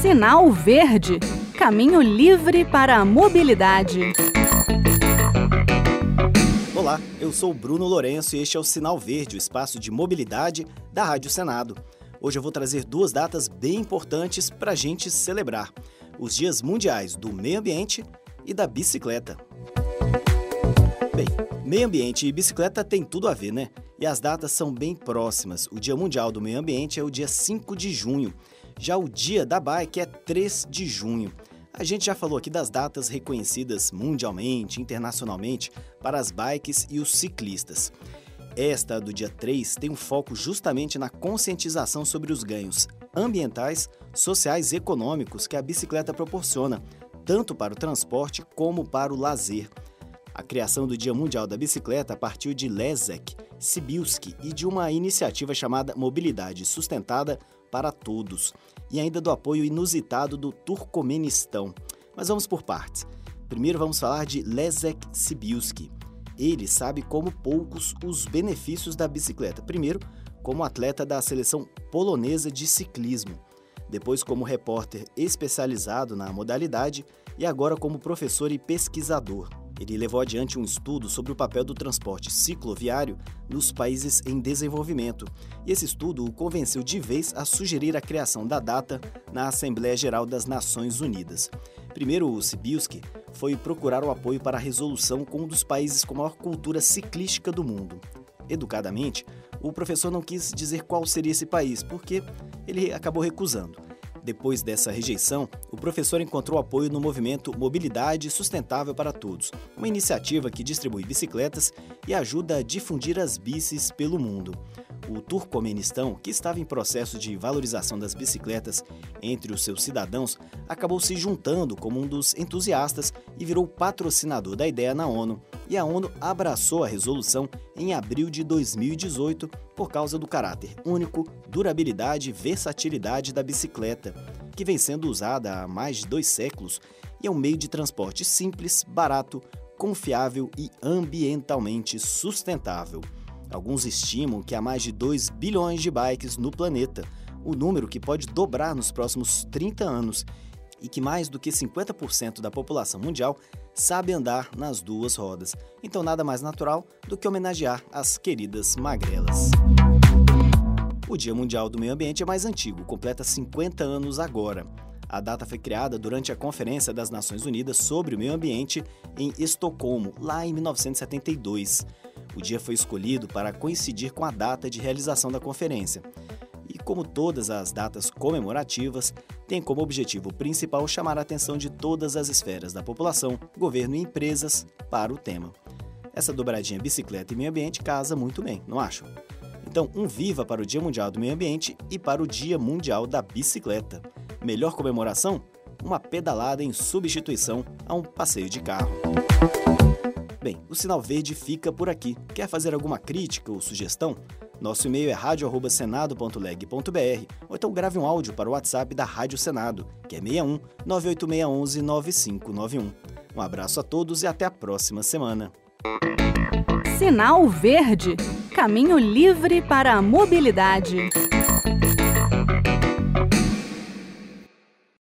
Sinal Verde Caminho livre para a mobilidade. Olá, eu sou Bruno Lourenço e este é o Sinal Verde, o espaço de mobilidade da Rádio Senado. Hoje eu vou trazer duas datas bem importantes para a gente celebrar: os Dias Mundiais do Meio Ambiente e da Bicicleta. Bem, meio ambiente e bicicleta tem tudo a ver, né? E as datas são bem próximas. O Dia Mundial do Meio Ambiente é o dia 5 de junho. Já o Dia da Bike é 3 de junho. A gente já falou aqui das datas reconhecidas mundialmente, internacionalmente, para as bikes e os ciclistas. Esta do dia 3 tem um foco justamente na conscientização sobre os ganhos ambientais, sociais e econômicos que a bicicleta proporciona, tanto para o transporte como para o lazer. A criação do Dia Mundial da Bicicleta partiu de Leszek Sibilski e de uma iniciativa chamada Mobilidade Sustentada para Todos, e ainda do apoio inusitado do Turcomenistão. Mas vamos por partes. Primeiro vamos falar de Leszek Sibilski. Ele sabe como poucos os benefícios da bicicleta. Primeiro, como atleta da seleção polonesa de ciclismo. Depois, como repórter especializado na modalidade e agora como professor e pesquisador. Ele levou adiante um estudo sobre o papel do transporte cicloviário nos países em desenvolvimento, e esse estudo o convenceu de vez a sugerir a criação da data na Assembleia Geral das Nações Unidas. Primeiro, o Sibiuski foi procurar o apoio para a resolução com um dos países com maior cultura ciclística do mundo. Educadamente, o professor não quis dizer qual seria esse país, porque ele acabou recusando. Depois dessa rejeição, professor encontrou apoio no movimento Mobilidade Sustentável para Todos, uma iniciativa que distribui bicicletas e ajuda a difundir as bicis pelo mundo. O Turcomenistão, que estava em processo de valorização das bicicletas entre os seus cidadãos, acabou se juntando como um dos entusiastas e virou patrocinador da ideia na ONU. E a ONU abraçou a resolução em abril de 2018 por causa do caráter único, durabilidade e versatilidade da bicicleta, que vem sendo usada há mais de dois séculos e é um meio de transporte simples, barato, confiável e ambientalmente sustentável. Alguns estimam que há mais de 2 bilhões de bikes no planeta, o número que pode dobrar nos próximos 30 anos, e que mais do que 50% da população mundial sabe andar nas duas rodas. Então, nada mais natural do que homenagear as queridas magrelas. O Dia Mundial do Meio Ambiente é mais antigo, completa 50 anos agora. A data foi criada durante a Conferência das Nações Unidas sobre o Meio Ambiente em Estocolmo, lá em 1972. O dia foi escolhido para coincidir com a data de realização da conferência. Como todas as datas comemorativas, tem como objetivo principal chamar a atenção de todas as esferas da população, governo e empresas para o tema. Essa dobradinha bicicleta e meio ambiente casa muito bem, não acham? Então, um viva para o Dia Mundial do Meio Ambiente e para o Dia Mundial da Bicicleta. Melhor comemoração? Uma pedalada em substituição a um passeio de carro. Bem, o Sinal Verde fica por aqui. Quer fazer alguma crítica ou sugestão? Nosso e-mail é radio@senado.leg.br ou então grave um áudio para o WhatsApp da Rádio Senado, que é 61 98611 9591. Um abraço a todos e até a próxima semana. Sinal Verde Caminho livre para a mobilidade.